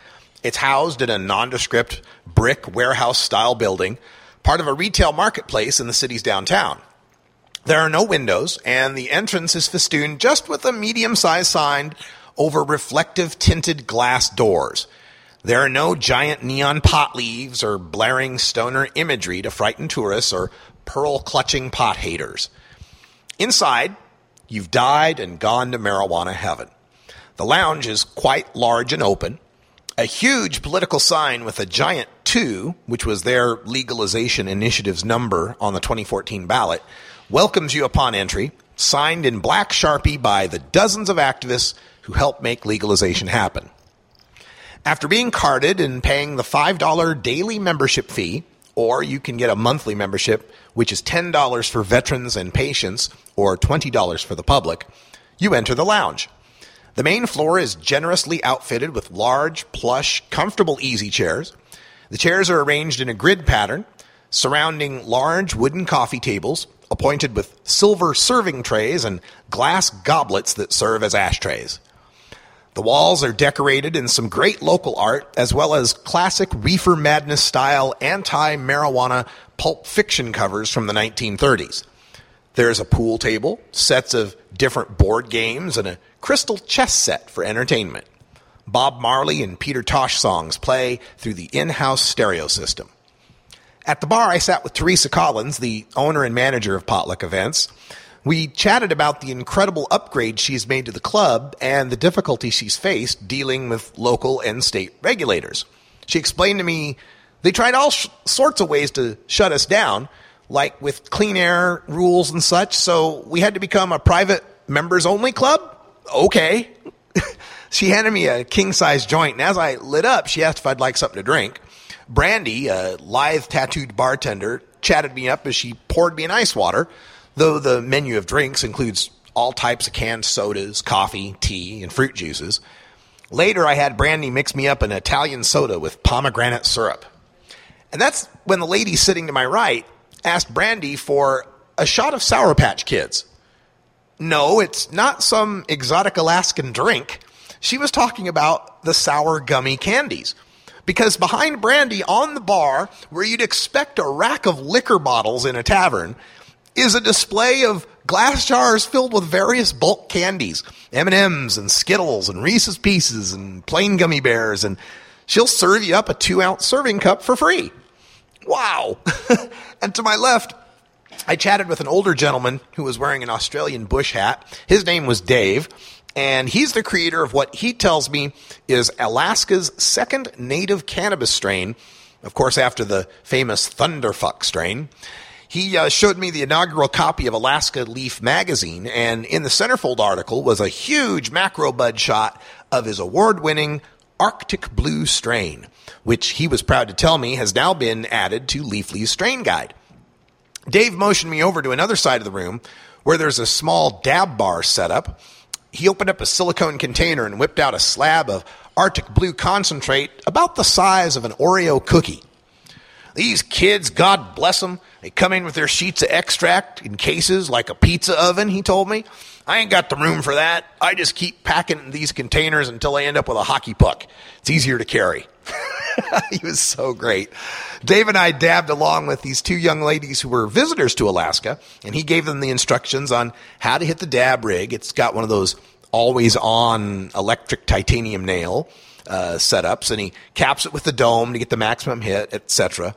It's housed in a nondescript brick warehouse style building, part of a retail marketplace in the city's downtown. There are no windows, and the entrance is festooned just with a medium sized sign over reflective tinted glass doors. There are no giant neon pot leaves or blaring stoner imagery to frighten tourists or pearl clutching pot haters. Inside, you've died and gone to marijuana heaven. The lounge is quite large and open. A huge political sign with a giant 2, which was their legalization initiative's number on the 2014 ballot, welcomes you upon entry, signed in black sharpie by the dozens of activists who helped make legalization happen. After being carded and paying the $5 daily membership fee, or you can get a monthly membership, which is $10 for veterans and patients, or $20 for the public, you enter the lounge. The main floor is generously outfitted with large, plush, comfortable easy chairs. The chairs are arranged in a grid pattern surrounding large wooden coffee tables appointed with silver serving trays and glass goblets that serve as ashtrays. The walls are decorated in some great local art, as well as classic reefer madness style anti marijuana pulp fiction covers from the 1930s. There's a pool table, sets of different board games, and a crystal chess set for entertainment. Bob Marley and Peter Tosh songs play through the in house stereo system. At the bar, I sat with Teresa Collins, the owner and manager of Potluck Events. We chatted about the incredible upgrade she's made to the club and the difficulty she's faced dealing with local and state regulators. She explained to me they tried all sh- sorts of ways to shut us down, like with clean air rules and such, so we had to become a private members only club? Okay. she handed me a king size joint, and as I lit up, she asked if I'd like something to drink. Brandy, a lithe tattooed bartender, chatted me up as she poured me an ice water though the menu of drinks includes all types of canned sodas, coffee, tea, and fruit juices. Later, I had Brandy mix me up an Italian soda with pomegranate syrup. And that's when the lady sitting to my right asked Brandy for a shot of Sour Patch Kids. No, it's not some exotic Alaskan drink. She was talking about the sour gummy candies. Because behind Brandy on the bar, where you'd expect a rack of liquor bottles in a tavern, is a display of glass jars filled with various bulk candies, M&Ms and Skittles and Reese's Pieces and plain gummy bears, and she'll serve you up a two ounce serving cup for free. Wow. and to my left, I chatted with an older gentleman who was wearing an Australian bush hat. His name was Dave, and he's the creator of what he tells me is Alaska's second native cannabis strain, of course, after the famous Thunderfuck strain. He uh, showed me the inaugural copy of Alaska Leaf magazine, and in the centerfold article was a huge macro bud shot of his award winning Arctic Blue strain, which he was proud to tell me has now been added to Leafly's strain guide. Dave motioned me over to another side of the room where there's a small dab bar set up. He opened up a silicone container and whipped out a slab of Arctic Blue concentrate about the size of an Oreo cookie. These kids, God bless them, they come in with their sheets of extract in cases like a pizza oven, he told me. I ain't got the room for that. I just keep packing these containers until I end up with a hockey puck. It's easier to carry. he was so great. Dave and I dabbed along with these two young ladies who were visitors to Alaska, and he gave them the instructions on how to hit the dab rig. It's got one of those always on electric titanium nail uh, setups, and he caps it with the dome to get the maximum hit, etc.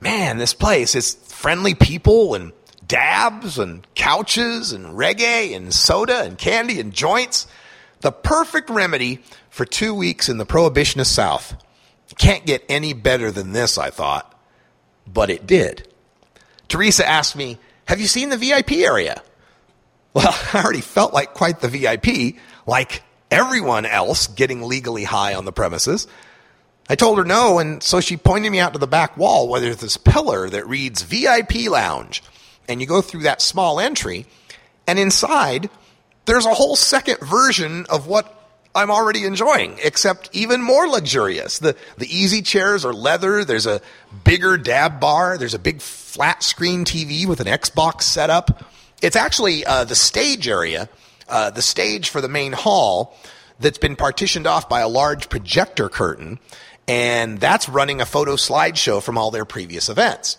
Man, this place is friendly people and dabs and couches and reggae and soda and candy and joints. The perfect remedy for two weeks in the prohibitionist South. Can't get any better than this, I thought. But it did. Teresa asked me, Have you seen the VIP area? Well, I already felt like quite the VIP, like everyone else getting legally high on the premises. I told her no, and so she pointed me out to the back wall where there's this pillar that reads VIP Lounge. And you go through that small entry, and inside, there's a whole second version of what I'm already enjoying, except even more luxurious. The, the easy chairs are leather. There's a bigger dab bar. There's a big flat screen TV with an Xbox setup. It's actually uh, the stage area uh, the stage for the main hall that's been partitioned off by a large projector curtain, and that's running a photo slideshow from all their previous events.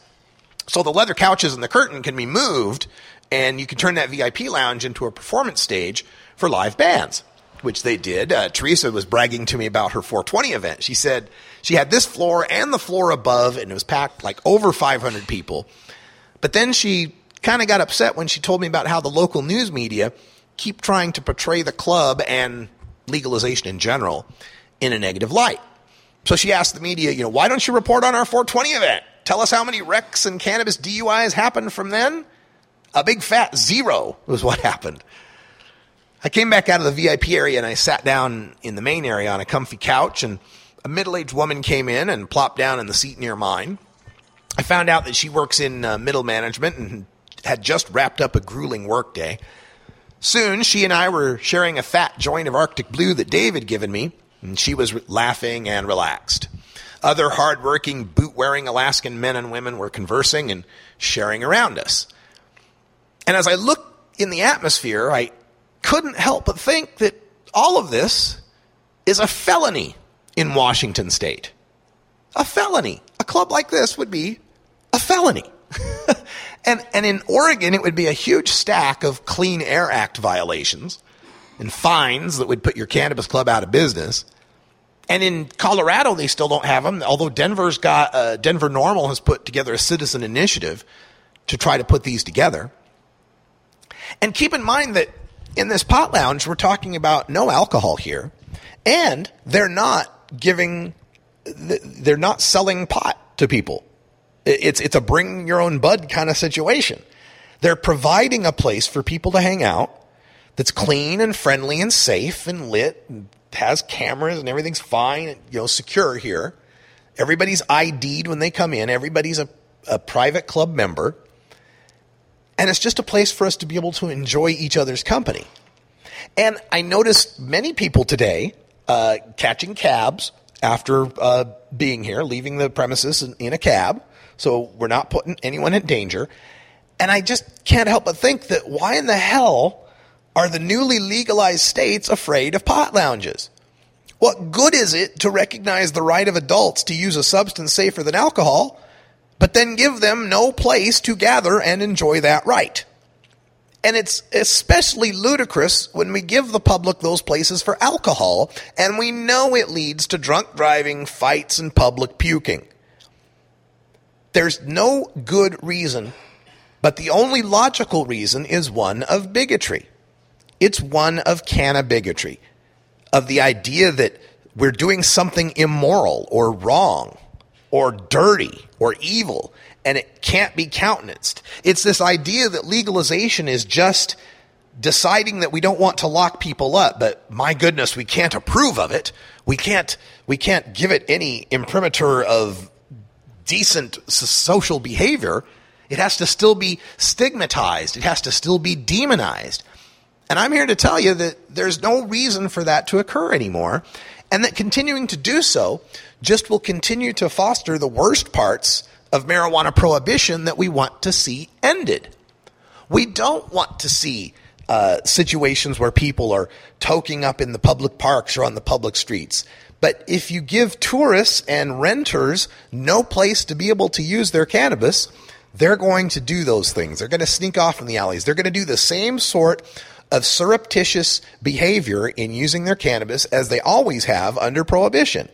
So the leather couches and the curtain can be moved, and you can turn that VIP lounge into a performance stage for live bands, which they did. Uh, Teresa was bragging to me about her 420 event. She said she had this floor and the floor above, and it was packed like over 500 people. But then she kind of got upset when she told me about how the local news media keep trying to portray the club and legalization in general in a negative light. So she asked the media, you know, why don't you report on our 420 event? Tell us how many wrecks and cannabis DUIs happened from then? A big fat zero was what happened. I came back out of the VIP area and I sat down in the main area on a comfy couch and a middle aged woman came in and plopped down in the seat near mine. I found out that she works in uh, middle management and had just wrapped up a grueling workday. Soon, she and I were sharing a fat joint of Arctic Blue that Dave had given me, and she was re- laughing and relaxed. Other hard-working, boot wearing Alaskan men and women were conversing and sharing around us. And as I looked in the atmosphere, I couldn't help but think that all of this is a felony in Washington state. A felony. A club like this would be a felony. and, and in Oregon, it would be a huge stack of Clean Air Act violations and fines that would put your cannabis club out of business. And in Colorado, they still don't have them, although Denver's got, uh, Denver NORML has put together a citizen initiative to try to put these together. And keep in mind that in this pot lounge, we're talking about no alcohol here, and they're not giving, they're not selling pot to people. It's, it's a bring your own bud kind of situation. They're providing a place for people to hang out that's clean and friendly and safe and lit and has cameras and everything's fine, you know, secure here. Everybody's ID'd when they come in. Everybody's a, a private club member. And it's just a place for us to be able to enjoy each other's company. And I noticed many people today uh, catching cabs after uh, being here, leaving the premises in, in a cab. So we're not putting anyone in danger. And I just can't help but think that why in the hell are the newly legalized states afraid of pot lounges? What good is it to recognize the right of adults to use a substance safer than alcohol, but then give them no place to gather and enjoy that right? And it's especially ludicrous when we give the public those places for alcohol and we know it leads to drunk driving, fights, and public puking. There's no good reason, but the only logical reason is one of bigotry. It's one of canna bigotry, of the idea that we're doing something immoral or wrong or dirty or evil and it can't be countenanced. It's this idea that legalization is just deciding that we don't want to lock people up, but my goodness, we can't approve of it. We can't, we can't give it any imprimatur of decent social behavior. It has to still be stigmatized. It has to still be demonized. And I'm here to tell you that there's no reason for that to occur anymore. And that continuing to do so just will continue to foster the worst parts of marijuana prohibition that we want to see ended. We don't want to see uh, situations where people are toking up in the public parks or on the public streets. But if you give tourists and renters no place to be able to use their cannabis, they're going to do those things. They're going to sneak off in the alleys. They're going to do the same sort of surreptitious behavior in using their cannabis as they always have under prohibition.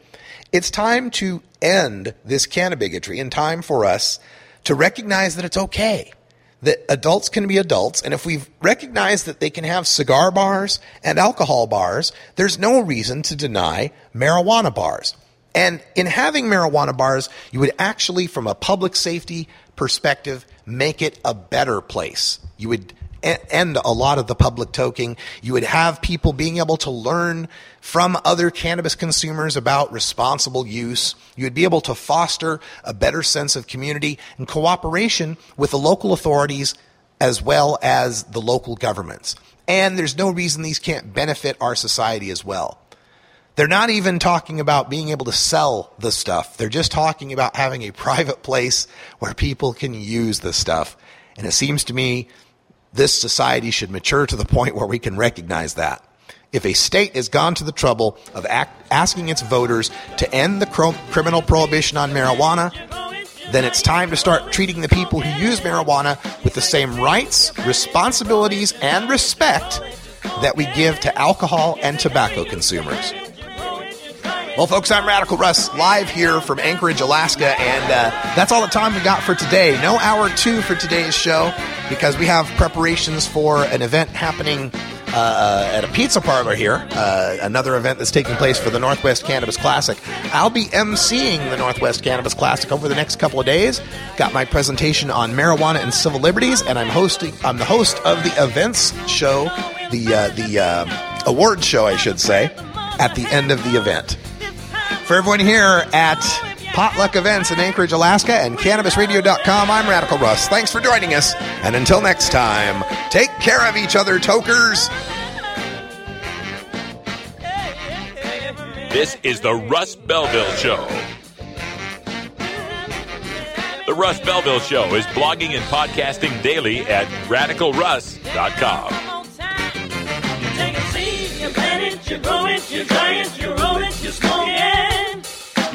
It's time to end this canna bigotry and time for us to recognize that it's okay that adults can be adults. And if we've recognized that they can have cigar bars and alcohol bars, there's no reason to deny marijuana bars. And in having marijuana bars, you would actually, from a public safety perspective, make it a better place. You would end a lot of the public toking. You would have people being able to learn from other cannabis consumers about responsible use. You would be able to foster a better sense of community and cooperation with the local authorities as well as the local governments. And there's no reason these can't benefit our society as well. They're not even talking about being able to sell the stuff. They're just talking about having a private place where people can use the stuff. And it seems to me this society should mature to the point where we can recognize that. If a state has gone to the trouble of act, asking its voters to end the cr- criminal prohibition on marijuana, then it's time to start treating the people who use marijuana with the same rights, responsibilities, and respect that we give to alcohol and tobacco consumers. Well, folks, I'm Radical Russ, live here from Anchorage, Alaska, and uh, that's all the time we got for today. No hour two for today's show because we have preparations for an event happening uh, uh, at a pizza parlor here, uh, another event that's taking place for the Northwest Cannabis Classic. I'll be emceeing the Northwest Cannabis Classic over the next couple of days. Got my presentation on marijuana and civil liberties, and I'm hosting. I'm the host of the events show, the uh, the uh, award show, I should say, at the end of the event. For everyone here at Potluck Events in Anchorage, Alaska, and CannabisRadio.com, I'm Radical Russ. Thanks for joining us, and until next time, take care of each other, tokers. This is the Russ Belville Show. The Russ Belville Show is blogging and podcasting daily at radicalruss.com.